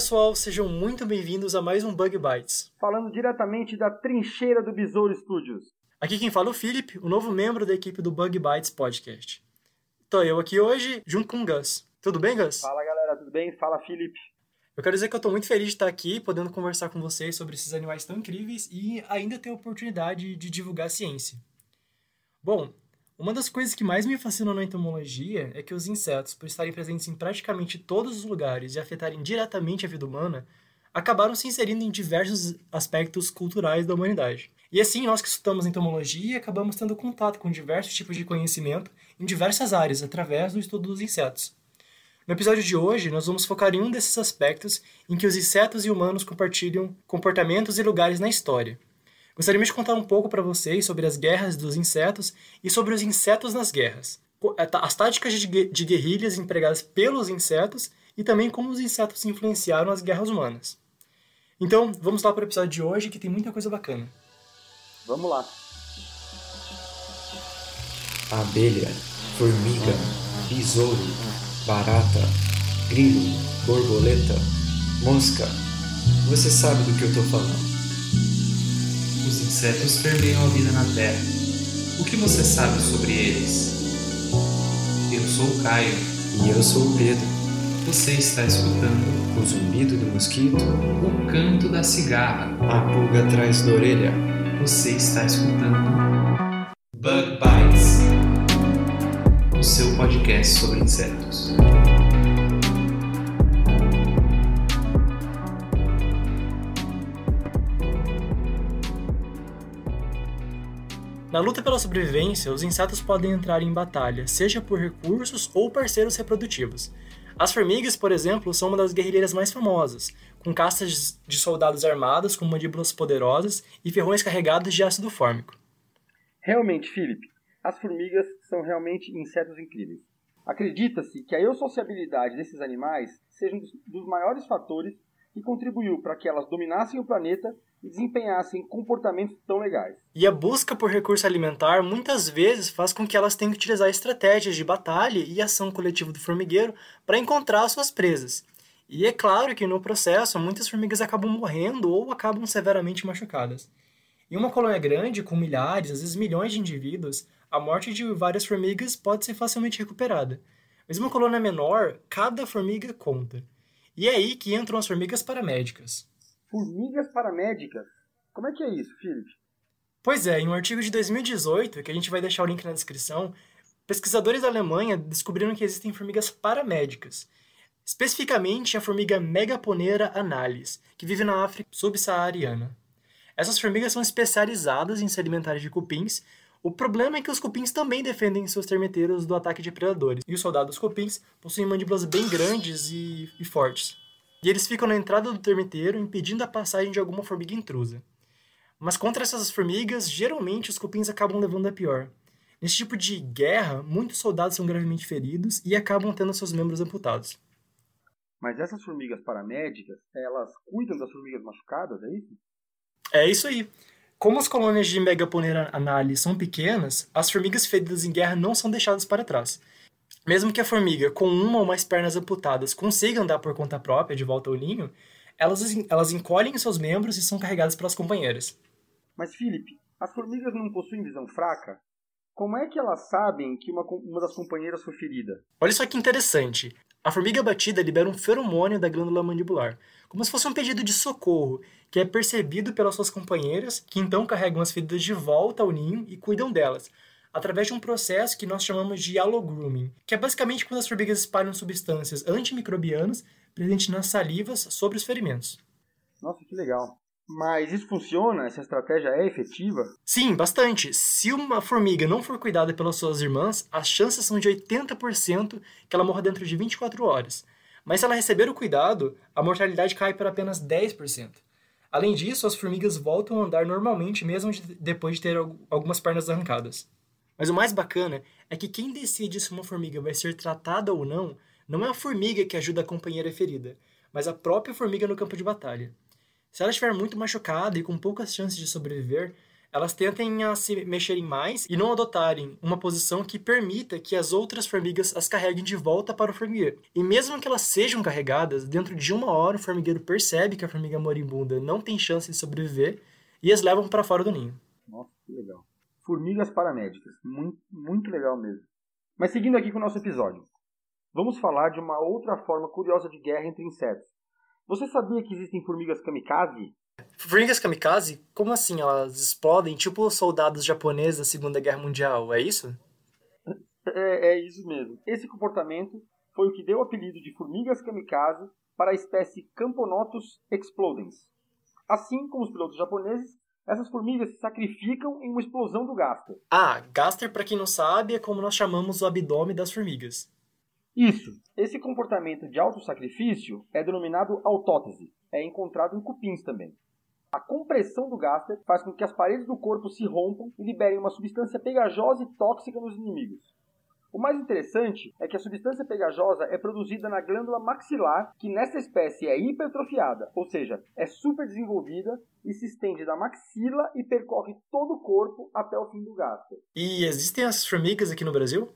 pessoal, sejam muito bem-vindos a mais um Bug Bites. Falando diretamente da trincheira do Besouro Studios. Aqui quem fala é o Felipe, o novo membro da equipe do Bug Bites Podcast. Tô eu aqui hoje, junto com o Gus. Tudo bem, Gus? Fala galera, tudo bem? Fala Felipe. Eu quero dizer que eu tô muito feliz de estar aqui, podendo conversar com vocês sobre esses animais tão incríveis e ainda ter a oportunidade de divulgar a ciência. Bom, uma das coisas que mais me fascinam na entomologia é que os insetos, por estarem presentes em praticamente todos os lugares e afetarem diretamente a vida humana, acabaram se inserindo em diversos aspectos culturais da humanidade. E assim, nós que estudamos entomologia acabamos tendo contato com diversos tipos de conhecimento em diversas áreas através do estudo dos insetos. No episódio de hoje, nós vamos focar em um desses aspectos em que os insetos e humanos compartilham comportamentos e lugares na história. Gostaria de contar um pouco para vocês sobre as guerras dos insetos e sobre os insetos nas guerras, é, as táticas de guerrilhas empregadas pelos insetos e também como os insetos influenciaram as guerras humanas. Então, vamos lá para o episódio de hoje que tem muita coisa bacana. Vamos lá. Abelha, formiga, besouro, barata, grilo, borboleta, mosca. Você sabe do que eu estou falando. Os insetos permeiam a vida na Terra. O que você sabe sobre eles? Eu sou o Caio. E eu sou o Pedro. Você está escutando O zumbido do mosquito, o canto da cigarra. a pulga atrás da orelha. Você está escutando Bug Bites, o seu podcast sobre insetos. Na luta pela sobrevivência, os insetos podem entrar em batalha, seja por recursos ou parceiros reprodutivos. As formigas, por exemplo, são uma das guerrilheiras mais famosas, com castas de soldados armados com mandíbulas poderosas e ferrões carregados de ácido fórmico. Realmente, Felipe, as formigas são realmente insetos incríveis. Acredita-se que a eusociabilidade desses animais seja um dos- maiores fatores que contribuiu para que elas dominassem o planeta desempenhassem comportamentos tão legais. E a busca por recurso alimentar muitas vezes faz com que elas tenham que utilizar estratégias de batalha e ação coletiva do formigueiro para encontrar suas presas. E é claro que no processo muitas formigas acabam morrendo ou acabam severamente machucadas. Em uma colônia grande, com milhares, às vezes milhões de indivíduos, a morte de várias formigas pode ser facilmente recuperada. Mas em uma colônia menor, cada formiga conta. E é aí que entram as formigas paramédicas. Formigas paramédicas. Como é que é isso, Felipe? Pois é, em um artigo de 2018, que a gente vai deixar o link na descrição, pesquisadores da Alemanha descobriram que existem formigas paramédicas. Especificamente a formiga Megaponera analis, que vive na África subsaariana. Essas formigas são especializadas em se alimentarem de cupins. O problema é que os cupins também defendem seus termiteiros do ataque de predadores. E os soldados cupins possuem mandíbulas bem grandes e, e fortes. E eles ficam na entrada do termiteiro impedindo a passagem de alguma formiga intrusa. Mas contra essas formigas, geralmente os cupins acabam levando a pior. Nesse tipo de guerra, muitos soldados são gravemente feridos e acabam tendo seus membros amputados. Mas essas formigas paramédicas, elas cuidam das formigas machucadas, é isso? É isso aí. Como as colônias de Megaponera analis são pequenas, as formigas feridas em guerra não são deixadas para trás. Mesmo que a formiga, com uma ou mais pernas amputadas, consiga andar por conta própria de volta ao ninho, elas, elas encolhem seus membros e são carregadas pelas companheiras. Mas, Felipe, as formigas não possuem visão fraca? Como é que elas sabem que uma, uma das companheiras foi ferida? Olha só que interessante. A formiga batida libera um feromônio da glândula mandibular, como se fosse um pedido de socorro, que é percebido pelas suas companheiras, que então carregam as feridas de volta ao ninho e cuidam delas, através de um processo que nós chamamos de allogrooming, que é basicamente quando as formigas espalham substâncias antimicrobianas presentes nas salivas sobre os ferimentos. Nossa, que legal. Mas isso funciona? Essa estratégia é efetiva? Sim, bastante. Se uma formiga não for cuidada pelas suas irmãs, as chances são de 80% que ela morra dentro de 24 horas. Mas se ela receber o cuidado, a mortalidade cai para apenas 10%. Além disso, as formigas voltam a andar normalmente mesmo de- depois de ter al- algumas pernas arrancadas. Mas o mais bacana é que quem decide se uma formiga vai ser tratada ou não, não é a formiga que ajuda a companheira ferida, mas a própria formiga no campo de batalha. Se ela estiver muito machucada e com poucas chances de sobreviver, elas tentem a se mexerem mais e não adotarem uma posição que permita que as outras formigas as carreguem de volta para o formigueiro. E mesmo que elas sejam carregadas, dentro de uma hora o formigueiro percebe que a formiga moribunda não tem chance de sobreviver e as levam para fora do ninho. Nossa, que legal. Formigas paramédicas. Muito, muito legal mesmo. Mas seguindo aqui com o nosso episódio. Vamos falar de uma outra forma curiosa de guerra entre insetos. Você sabia que existem formigas kamikaze? Formigas kamikaze? Como assim? Elas explodem tipo soldados japoneses da Segunda Guerra Mundial, é isso? É, é isso mesmo. Esse comportamento foi o que deu o apelido de formigas kamikaze para a espécie Camponotus explodens. Assim como os pilotos japoneses, essas formigas se sacrificam em uma explosão do gaster. Ah, gaster, para quem não sabe, é como nós chamamos o abdômen das formigas. Isso. Esse comportamento de autossacrifício é denominado autótese. É encontrado em cupins também. A compressão do gaster faz com que as paredes do corpo se rompam e liberem uma substância pegajosa e tóxica nos inimigos. O mais interessante é que a substância pegajosa é produzida na glândula maxilar, que nessa espécie é hipertrofiada, ou seja, é super desenvolvida e se estende da maxila e percorre todo o corpo até o fim do gaster. E existem essas formigas aqui no Brasil?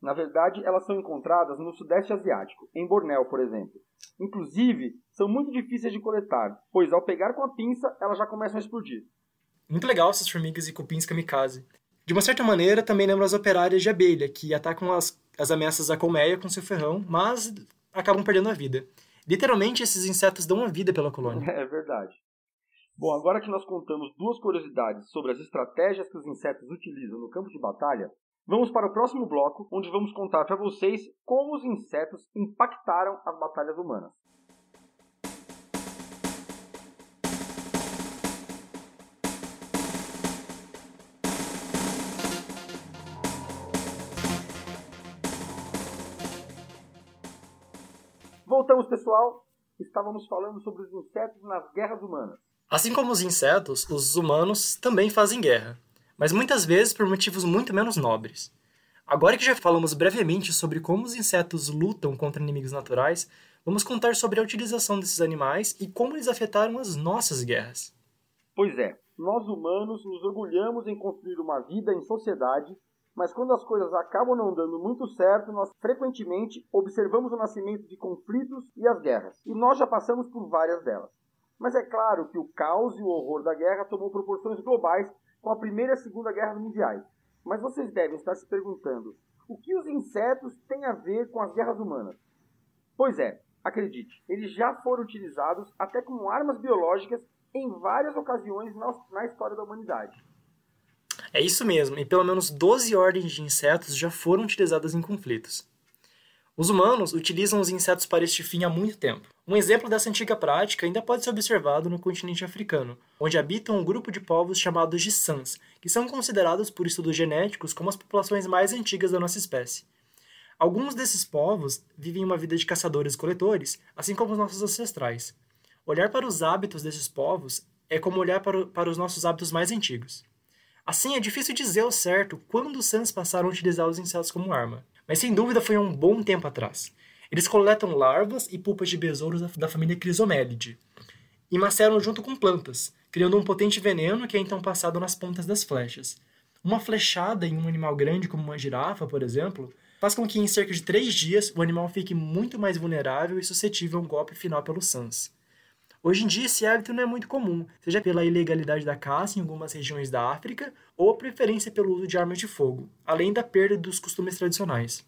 Na verdade, elas são encontradas no Sudeste Asiático, em Bornéu, por exemplo. Inclusive, são muito difíceis de coletar, pois ao pegar com a pinça, elas já começam a explodir. Muito legal essas formigas e cupins kamikaze. De uma certa maneira, também lembra as operárias de abelha, que atacam as, as ameaças da colmeia com seu ferrão, mas acabam perdendo a vida. Literalmente, esses insetos dão a vida pela colônia. É verdade. Bom, agora que nós contamos duas curiosidades sobre as estratégias que os insetos utilizam no campo de batalha, Vamos para o próximo bloco, onde vamos contar para vocês como os insetos impactaram as batalhas humanas. Voltamos, pessoal. Estávamos falando sobre os insetos nas guerras humanas. Assim como os insetos, os humanos também fazem guerra mas muitas vezes por motivos muito menos nobres. Agora que já falamos brevemente sobre como os insetos lutam contra inimigos naturais, vamos contar sobre a utilização desses animais e como eles afetaram as nossas guerras. Pois é, nós humanos nos orgulhamos em construir uma vida em sociedade, mas quando as coisas acabam não dando muito certo, nós frequentemente observamos o nascimento de conflitos e as guerras. E nós já passamos por várias delas. Mas é claro que o caos e o horror da guerra tomou proporções globais com a Primeira e a Segunda Guerra Mundiais. Mas vocês devem estar se perguntando: o que os insetos têm a ver com as guerras humanas? Pois é, acredite, eles já foram utilizados até como armas biológicas em várias ocasiões na, história da humanidade. É isso mesmo, e pelo menos 12 ordens de insetos já foram utilizadas em conflitos. Os humanos utilizam os insetos para este fim há muito tempo. Um exemplo dessa antiga prática ainda pode ser observado no continente africano, onde habitam um grupo de povos chamados de Sans, que são considerados por estudos genéticos como as populações mais antigas da nossa espécie. Alguns desses povos vivem uma vida de caçadores e coletores, assim como os nossos ancestrais. Olhar para os hábitos desses povos é como olhar para, para os nossos hábitos mais antigos. Assim, é difícil dizer ao certo quando os Sans passaram a utilizar os insetos como arma mas sem dúvida foi há um bom tempo atrás. Eles coletam larvas e pulpas de besouros da família Chrysomelidae e maceram junto com plantas, criando um potente veneno que é então passado nas pontas das flechas. Uma flechada em um animal grande como uma girafa, por exemplo, faz com que em cerca de três dias o animal fique muito mais vulnerável e suscetível a um golpe final pelo SANS. Hoje em dia esse hábito não é muito comum, seja pela ilegalidade da caça em algumas regiões da África ou a preferência pelo uso de armas de fogo, além da perda dos costumes tradicionais.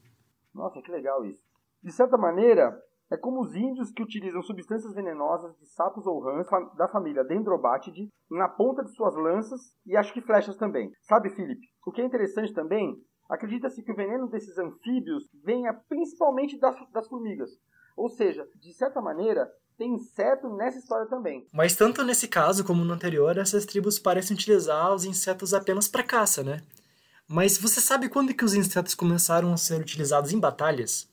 Nossa, que legal isso. De certa maneira, é como os índios que utilizam substâncias venenosas de sapos ou rãs da família Dendrobatidae na ponta de suas lanças e acho que flechas também. Sabe, Felipe? O que é interessante também, acredita-se que o veneno desses anfíbios venha principalmente das, das formigas. Ou seja, de certa maneira, tem inseto nessa história também. Mas tanto nesse caso como no anterior, essas tribos parecem utilizar os insetos apenas para caça, né? Mas você sabe quando que os insetos começaram a ser utilizados em batalhas?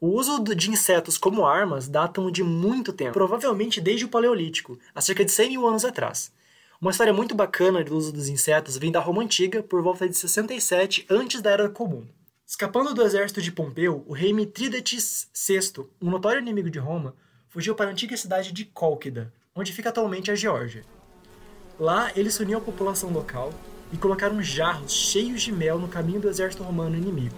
O uso de insetos como armas datam de muito tempo, provavelmente desde o Paleolítico, há cerca de 100 mil anos atrás. Uma história muito bacana do uso dos insetos vem da Roma Antiga, por volta de 67 antes da Era Comum. Escapando do exército de Pompeu, o rei Mitrídates VI, um notório inimigo de Roma, fugiu para a antiga cidade de Cólquida, onde fica atualmente a Geórgia. Lá, eles uniam a população local e colocaram jarros cheios de mel no caminho do exército romano inimigo.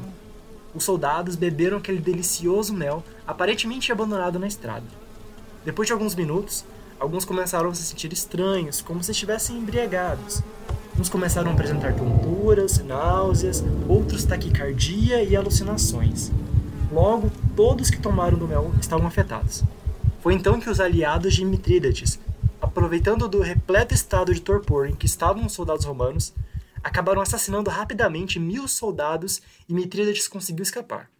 Os soldados beberam aquele delicioso mel, aparentemente abandonado na estrada. Depois de alguns minutos, alguns começaram a se sentir estranhos, como se estivessem embriagados. Uns começaram a apresentar tonturas, náuseas, outros taquicardia e alucinações. Logo, todos que tomaram do mel estavam afetados. Foi então que os aliados de Mitrídates, aproveitando do repleto estado de torpor em que estavam os soldados romanos, acabaram assassinando rapidamente mil soldados e Mitrídates conseguiu escapar.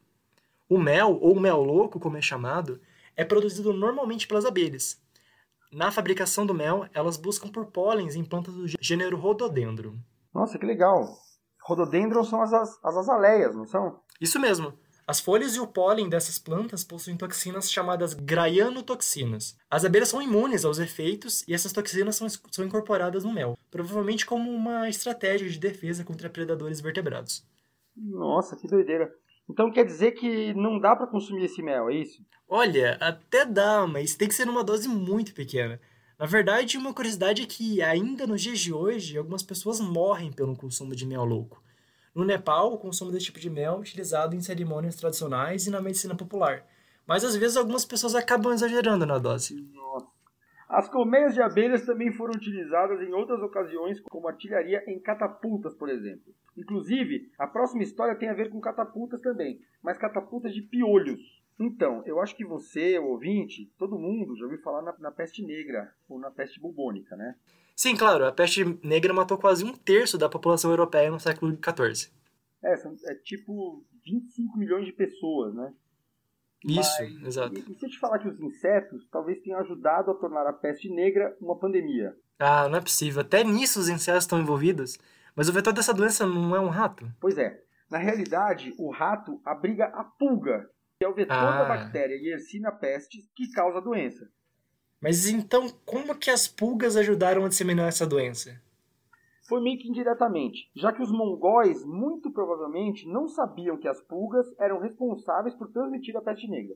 O mel, ou mel louco, como é chamado, é produzido normalmente pelas abelhas. Na fabricação do mel, elas buscam por pólens em plantas do gênero Rhododendron. Nossa, que legal. Rhododendron são as, as, as azaleias, não são? Isso mesmo. As folhas e o pólen dessas plantas possuem toxinas chamadas graianotoxinas. As abelhas são imunes aos efeitos e essas toxinas são, são incorporadas no mel, provavelmente como uma estratégia de defesa contra predadores vertebrados. Nossa, que doideira. Então quer dizer que não dá para consumir esse mel, é isso? Olha, até dá, mas tem que ser numa dose muito pequena. Na verdade, uma curiosidade é que ainda nos dias de hoje, algumas pessoas morrem pelo consumo de mel louco. No Nepal, o consumo desse tipo de mel é utilizado em cerimônias tradicionais e na medicina popular. Mas às vezes algumas pessoas acabam exagerando na dose. Nossa. As colmeias de abelhas também foram utilizadas em outras ocasiões, como artilharia em catapultas, por exemplo. Inclusive, a próxima história tem a ver com catapultas também, mas catapultas de piolhos. Então, eu acho que você, o ouvinte, todo mundo já ouviu falar na, na peste negra ou na peste bubônica, né? Sim, claro, a peste negra matou quase um terço da população europeia no século XIV. É, são, é tipo 25 milhões de pessoas, né? Isso, Mas, exato. E, e se eu te falar que os insetos talvez tenham ajudado a tornar a peste negra uma pandemia? Ah, não é possível. Até nisso os insetos estão envolvidos. Mas o vetor dessa doença não é um rato? Pois é. Na realidade, o rato abriga a pulga, que é o vetor Ah. da bactéria Yersinia pestis que causa a doença. Mas então, como que as pulgas ajudaram a disseminar essa doença? Foi meio que indiretamente, já que os mongóis muito provavelmente não sabiam que as pulgas eram responsáveis por transmitir a peste negra.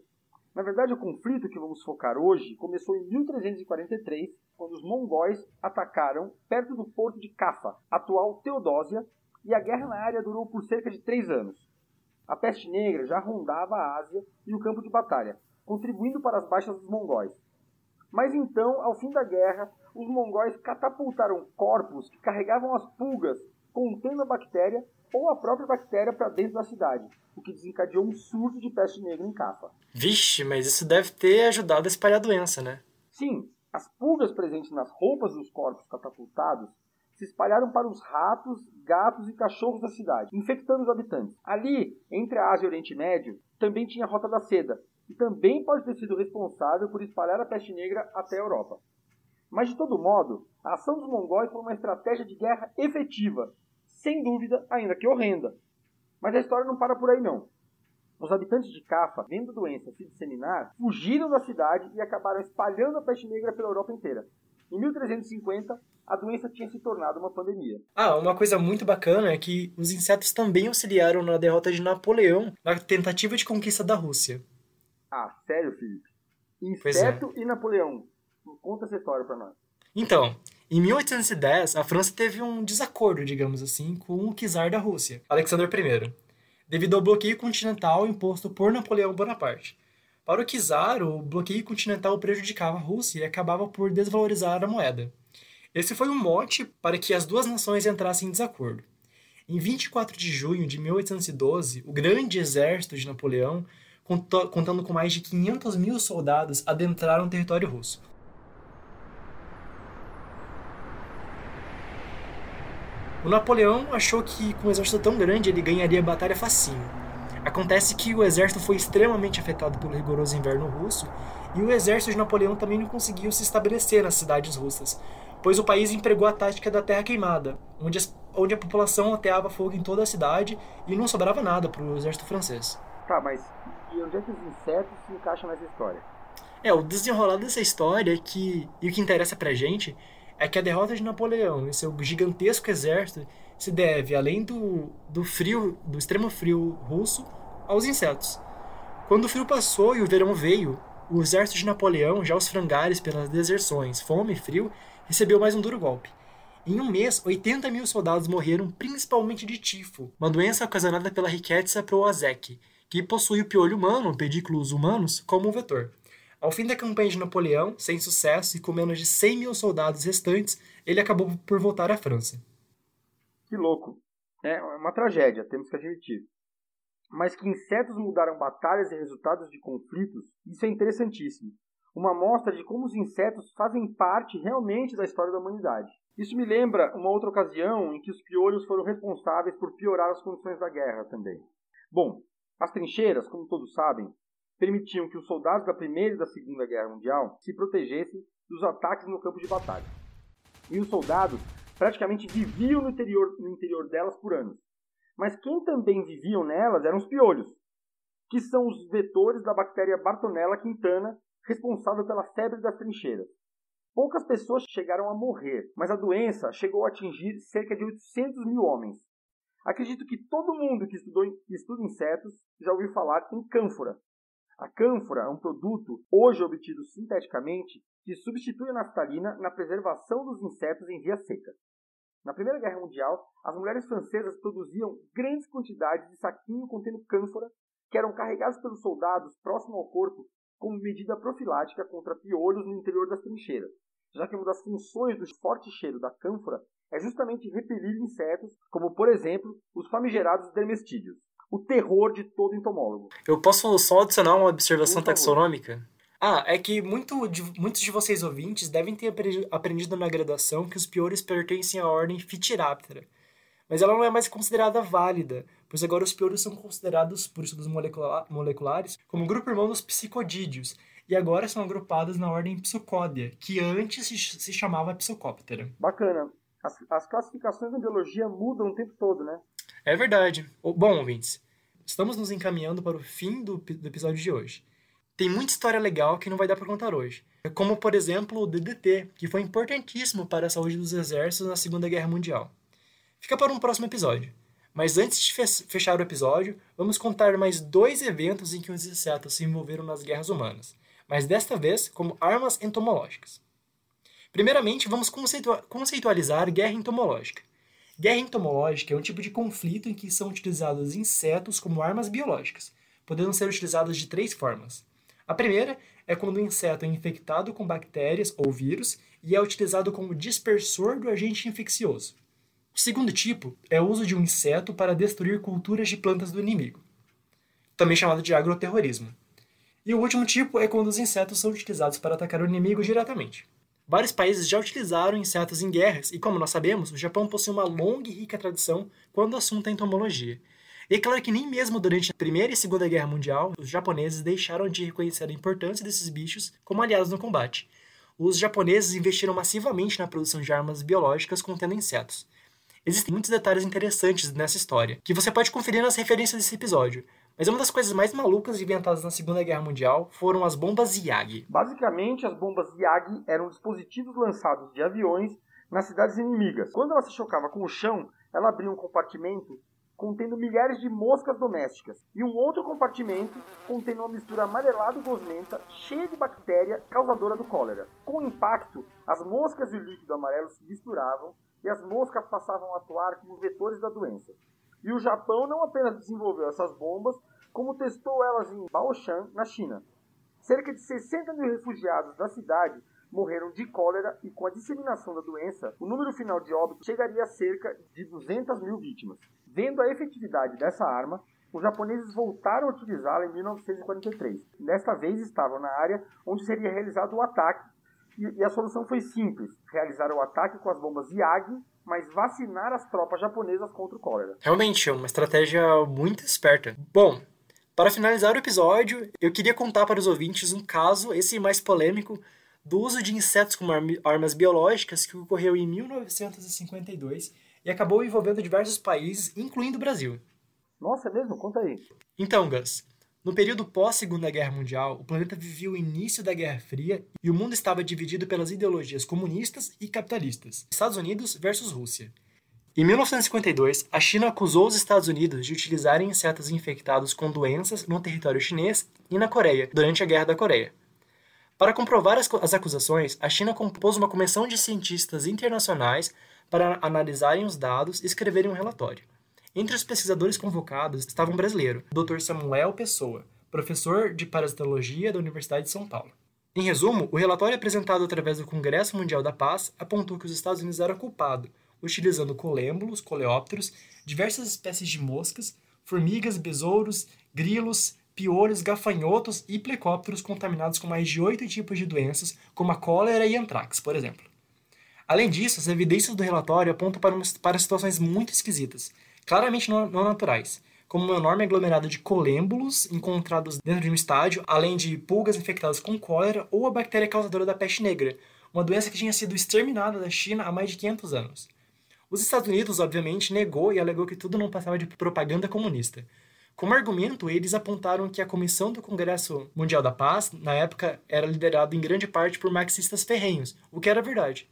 Na verdade, o conflito que vamos focar hoje começou em 1343, quando os mongóis atacaram perto do porto de Cafa, atual Teodósia, e a guerra na área durou por cerca de três anos. A peste negra já rondava a Ásia e o campo de batalha, contribuindo para as baixas dos mongóis. Mas então, ao fim da guerra, os mongóis catapultaram corpos que carregavam as pulgas contendo a bactéria ou a própria bactéria para dentro da cidade, o que desencadeou um surto de peste negra em Cafa. Vixe, mas isso deve ter ajudado a espalhar a doença, né? Sim, as pulgas presentes nas roupas dos corpos catapultados se espalharam para os ratos, gatos e cachorros da cidade, infectando os habitantes. Ali, entre a Ásia e o Oriente Médio, também tinha a Rota da Seda, e também pode ter sido responsável por espalhar a peste negra até a Europa. Mas, de todo modo, a ação dos mongóis foi uma estratégia de guerra efetiva, sem dúvida, ainda que horrenda. Mas a história não para por aí, não. Os habitantes de Cafa, vendo a doença se disseminar, fugiram da cidade e acabaram espalhando a peste negra pela Europa inteira. Em 1350, a doença tinha se tornado uma pandemia. Ah, uma coisa muito bacana é que os insetos também auxiliaram na derrota de Napoleão na tentativa de conquista da Rússia. Ah, sério, Felipe? Pois é. Inseto e Napoleão. Conta essa história pra nós. Então, em 1810, a França teve um desacordo, digamos assim, com o czar da Rússia, Alexandre I, devido ao bloqueio continental imposto por Napoleão Bonaparte. Para o czar, o bloqueio continental prejudicava a Rússia e acabava por desvalorizar a moeda. Esse foi o mote para que as duas nações entrassem em desacordo. Em 24 de junho de 1812, o grande exército de Napoleão, contando com mais de 500 mil soldados, adentraram o território russo. O Napoleão achou que com um exército tão grande ele ganharia a batalha facinho. Acontece que o exército foi extremamente afetado pelo rigoroso inverno russo e o exército de Napoleão também não conseguiu se estabelecer nas cidades russas, pois o país empregou a tática da terra queimada, onde, as- onde a população ateava fogo em toda a cidade e não sobrava nada para o exército francês. Tá, mas e onde é que os insetos se encaixam nessa história? É, o desenrolar dessa história é que, e o que interessa pra gente é que a derrota de Napoleão e seu gigantesco exército se deve, além do, do frio, do extremo frio russo, aos insetos. Quando o frio passou e o verão veio, o exército de Napoleão, já aos frangalhos pelas deserções, fome e frio, recebeu mais um duro golpe. Em um mês, 80 mil soldados morreram, principalmente de tifo, uma doença ocasionada pela Rickettsia proazec, que possui o piolho humano, pedículos humanos, como um vetor. Ao fim da campanha de Napoleão, sem sucesso e com menos de 100 mil soldados restantes, ele acabou por voltar à França. Que louco. É uma tragédia, temos que admitir. Mas que insetos mudaram batalhas e resultados de conflitos, isso é interessantíssimo. Uma amostra de como os insetos fazem parte realmente da história da humanidade. Isso me lembra uma outra ocasião em que os piolhos foram responsáveis por piorar as condições da guerra também. Bom, as trincheiras, como todos sabem, permitiam que os soldados da Primeira e da Segunda Guerra Mundial se protegessem dos ataques no campo de batalha. E os soldados praticamente viviam no interior, no interior delas por anos. Mas quem também viviam nelas eram os piolhos, que são os vetores da bactéria Bartonella quintana, responsável pela febre das trincheiras. Poucas pessoas chegaram a morrer, mas a doença chegou a atingir cerca de 800 mil homens. Acredito que todo mundo que, estudou, que estuda insetos já ouviu falar em cânfora, a cânfora é um produto, hoje obtido sinteticamente, que substitui a naftalina na preservação dos insetos em via seca. Na Primeira Guerra Mundial, as mulheres francesas produziam grandes quantidades de saquinho contendo cânfora, que eram carregados pelos soldados próximo ao corpo como medida profilática contra piolhos no interior das trincheiras, já que uma das funções do forte cheiro da cânfora é justamente repelir insetos, como por exemplo os famigerados dermestídeos o terror de todo entomólogo. Eu posso só adicionar uma observação taxonômica? Ah, é que muito de, muitos de vocês ouvintes devem ter aprendido na graduação que os piores pertencem à ordem Phytiraptera. Mas ela não é mais considerada válida, pois agora os piores são considerados, por estudos molecula moleculares, como grupo irmão dos psicodídeos, e agora são agrupados na ordem Psicódia, que antes se, se chamava Psicóptera. Bacana. As, as classificações da biologia mudam o tempo todo, né? É verdade. Bom, ouvintes, estamos nos encaminhando para o fim do, do episódio de hoje. Tem muita história legal que não vai dar para contar hoje. Como, por exemplo, o DDT, que foi importantíssimo para a saúde dos exércitos na Segunda Guerra Mundial. Fica para um próximo episódio. Mas antes de fechar o episódio, vamos contar mais dois eventos em que os insetos se envolveram nas guerras humanas, mas desta vez como armas entomológicas. Primeiramente, vamos conceitualizar guerra entomológica. Guerra entomológica é um tipo de conflito em que são utilizados insetos como armas biológicas, podendo ser utilizados de três formas. A primeira é quando o inseto é infectado com bactérias ou vírus e é utilizado como dispersor do agente infeccioso. O segundo tipo é o uso de um inseto para destruir culturas de plantas do inimigo, também chamado de agroterrorismo. E o último tipo é quando os insetos são utilizados para atacar o inimigo diretamente. Vários países já utilizaram insetos em guerras, e como nós sabemos, o Japão possui uma longa e rica tradição quando o assunto é entomologia. E é claro que nem mesmo durante a Primeira e Segunda Guerra Mundial, os japoneses deixaram de reconhecer a importância desses bichos como aliados no combate. Os japoneses investiram massivamente na produção de armas biológicas contendo insetos. Existem muitos detalhes interessantes nessa história, que você pode conferir nas referências desse episódio, mas uma das coisas mais malucas inventadas na Segunda Guerra Mundial foram as bombas Yag. Basicamente, as bombas Yag eram dispositivos lançados de aviões nas cidades inimigas. Quando ela se chocava com o chão, ela abria um compartimento contendo milhares de moscas domésticas e um outro compartimento contendo uma mistura amarelada e gosmenta cheia de bactéria causadora do cólera. Com o impacto, as moscas e o líquido amarelo se misturavam e as moscas passavam a atuar como vetores da doença. E o Japão não apenas desenvolveu essas bombas, como testou elas em Baoshan, na China. Cerca de 60 mil refugiados da cidade morreram de cólera e com a disseminação da doença, o número final de óbitos chegaria a cerca de 200 mil vítimas. Vendo a efetividade dessa arma, os japoneses voltaram a utilizá-la em 1943. Desta vez estavam na área onde seria realizado o ataque, e a solução foi simples: realizar o ataque com as bombas Yagi mas vacinar as tropas japonesas contra o cólera. Realmente, é uma estratégia muito esperta. Bom, para finalizar o episódio, eu queria contar para os ouvintes um caso, esse mais polêmico, do uso de insetos como armas biológicas que ocorreu em 1952 e acabou envolvendo diversos países, incluindo o Brasil. Nossa, é mesmo? Conta aí. Então, Gus, no período pós-Segunda Guerra Mundial, o planeta vivia o início da Guerra Fria e o mundo estava dividido pelas ideologias comunistas e capitalistas, Estados Unidos versus Rússia. Em 1952, a China acusou os Estados Unidos de utilizarem insetos infectados com doenças no território chinês e na Coreia, durante a Guerra da Coreia. Para comprovar as, as acusações, a China compôs uma comissão de cientistas internacionais para analisarem os dados e escreverem um relatório. Entre os pesquisadores convocados estava um brasileiro, Dr. Samuel Pessoa, professor de parasitologia da Universidade de São Paulo. Em resumo, o relatório apresentado através do Congresso Mundial da Paz apontou que os Estados Unidos eram culpados, utilizando colêmbulos, coleópteros, diversas espécies de moscas, formigas, besouros, grilos, piolhos, gafanhotos e plecópteros contaminados com mais de oito tipos de doenças, como a cólera e antrax, por exemplo. Além disso, as evidências do relatório apontam para, para situações muito esquisitas, claramente não, não naturais, como um enorme aglomerado de colêmbulos encontrados dentro de um estádio, além de pulgas infectadas com cólera ou a bactéria causadora da peste negra, uma doença que tinha sido exterminada da China há mais de 500 anos. Os Estados Unidos, obviamente, negou e alegou que tudo não passava de propaganda comunista. Como argumento, eles apontaram que a Comissão do Congresso Mundial da Paz, na época, era liderada em grande parte por marxistas ferrenhos, o que era verdade.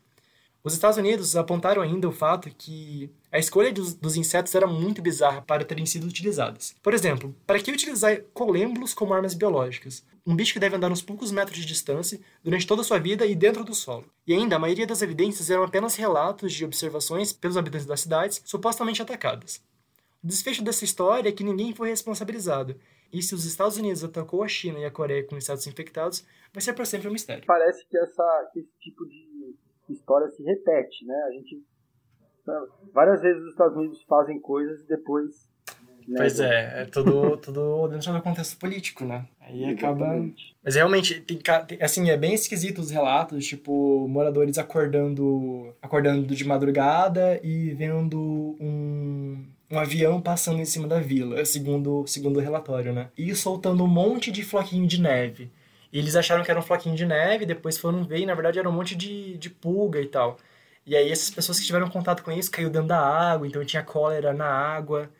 Os Estados Unidos apontaram ainda o fato que a escolha dos, dos, insetos era muito bizarra para terem sido utilizadas. Por exemplo, para que utilizar colêmbulos como armas biológicas? Um bicho que deve andar uns poucos metros de distância durante toda a sua vida e dentro do solo. E ainda, a maioria das evidências eram apenas relatos de observações pelos habitantes das cidades supostamente atacadas. O desfecho dessa história é que ninguém foi responsabilizado, e se os Estados Unidos atacou a China e a Coreia com insetos infectados, vai ser por sempre um mistério. Parece que, essa, que esse tipo de história se repete, né? A gente várias vezes os Estados Unidos fazem coisas e depois né, Pois é, é tudo, tudo dentro do contexto político, né? Aí acaba. Mas realmente, tem, assim, é bem esquisito os relatos, tipo, moradores acordando acordando de madrugada e vendo um, um avião passando em cima da vila, segundo, segundo o relatório, né? E soltando um monte de floquinho de neve. E eles acharam que era um floquinho de neve, depois foram ver e na verdade era um monte de, de pulga e tal. E aí essas pessoas que tiveram contato com isso caiu dentro da água, então tinha cólera na água.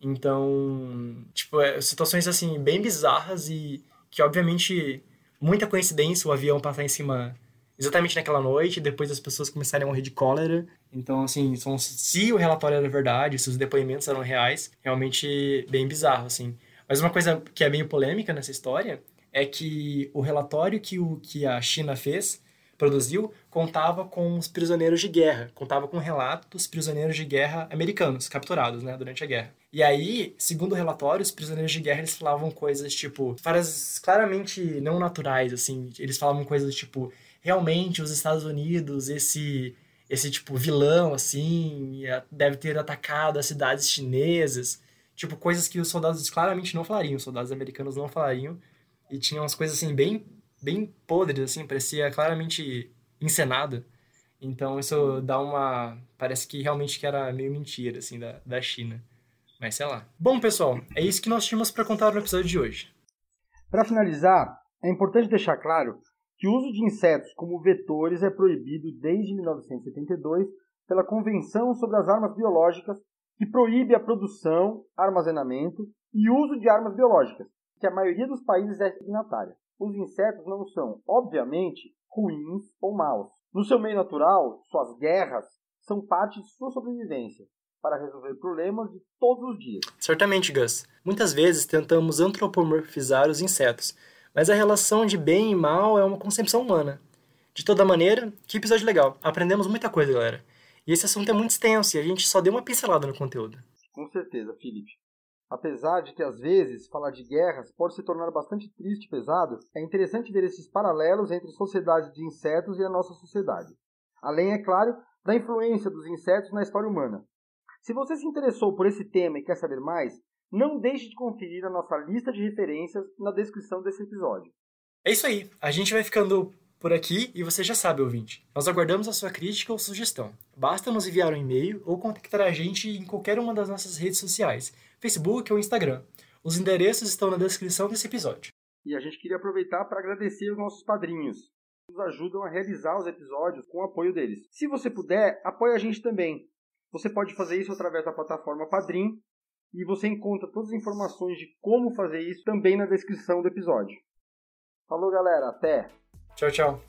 Então, tipo, é, situações assim bem bizarras e que obviamente muita coincidência o avião passar em cima exatamente naquela noite, depois as pessoas começarem a morrer de cólera. Então, assim, são, se o relatório era verdade, se os depoimentos eram reais, realmente bem bizarro, assim. Mas uma coisa que é meio polêmica nessa história é que o relatório que, o, que a China fez, produziu, contava com os prisioneiros de guerra, contava com relatos dos prisioneiros de guerra americanos capturados, né, durante a guerra. E aí, segundo o relatório, os prisioneiros de guerra eles falavam coisas tipo, frases claramente não naturais, assim, eles falavam coisas tipo, realmente os Estados Unidos, esse esse tipo vilão assim, deve ter atacado as cidades chinesas, tipo coisas que os soldados claramente não falariam, os soldados americanos não falariam e tinha umas coisas assim bem bem podres assim, parecia claramente encenado. Então isso dá uma parece que realmente que era meio mentira assim da, da China. Mas sei lá. Bom, pessoal, é isso que nós tínhamos para contar no episódio de hoje. Para finalizar, é importante deixar claro que o uso de insetos como vetores é proibido desde 1972 pela Convenção sobre as Armas Biológicas, que proíbe a produção, armazenamento e uso de armas biológicas, que a maioria dos países é signatária. Os insetos não são, obviamente, ruins ou maus. No seu meio natural, suas guerras são parte de sua sobrevivência para resolver problemas de todos os dias. Certamente, Gus. Muitas vezes tentamos antropomorfizar os insetos, mas a relação de bem e mal é uma concepção humana. De toda maneira, que episódio legal. Aprendemos muita coisa, galera. E esse assunto é muito extenso e a gente só deu uma pincelada no conteúdo. Com certeza, Felipe. Apesar de que às vezes falar de guerras pode se tornar bastante triste e pesado, é interessante ver esses paralelos entre sociedades de insetos e a nossa sociedade. Além, é claro, da influência dos insetos na história humana. Se você se interessou por esse tema e quer saber mais, não deixe de conferir a nossa lista de referências na descrição desse episódio. É isso aí. A gente vai ficando por aqui e você já sabe, ouvinte. Nós aguardamos a sua crítica ou sugestão. Basta nos enviar um e-mail ou contactar a gente em qualquer uma das nossas redes sociais. Facebook ou Instagram. Os endereços estão na descrição desse episódio. E a gente queria aproveitar para agradecer os nossos padrinhos, que nos ajudam a realizar os episódios com o apoio deles. Se você puder, apoie a gente também. Você pode fazer isso através da plataforma Padrim e você encontra todas as informações de como fazer isso também na descrição do episódio. Falou, galera. Até! Tchau, tchau.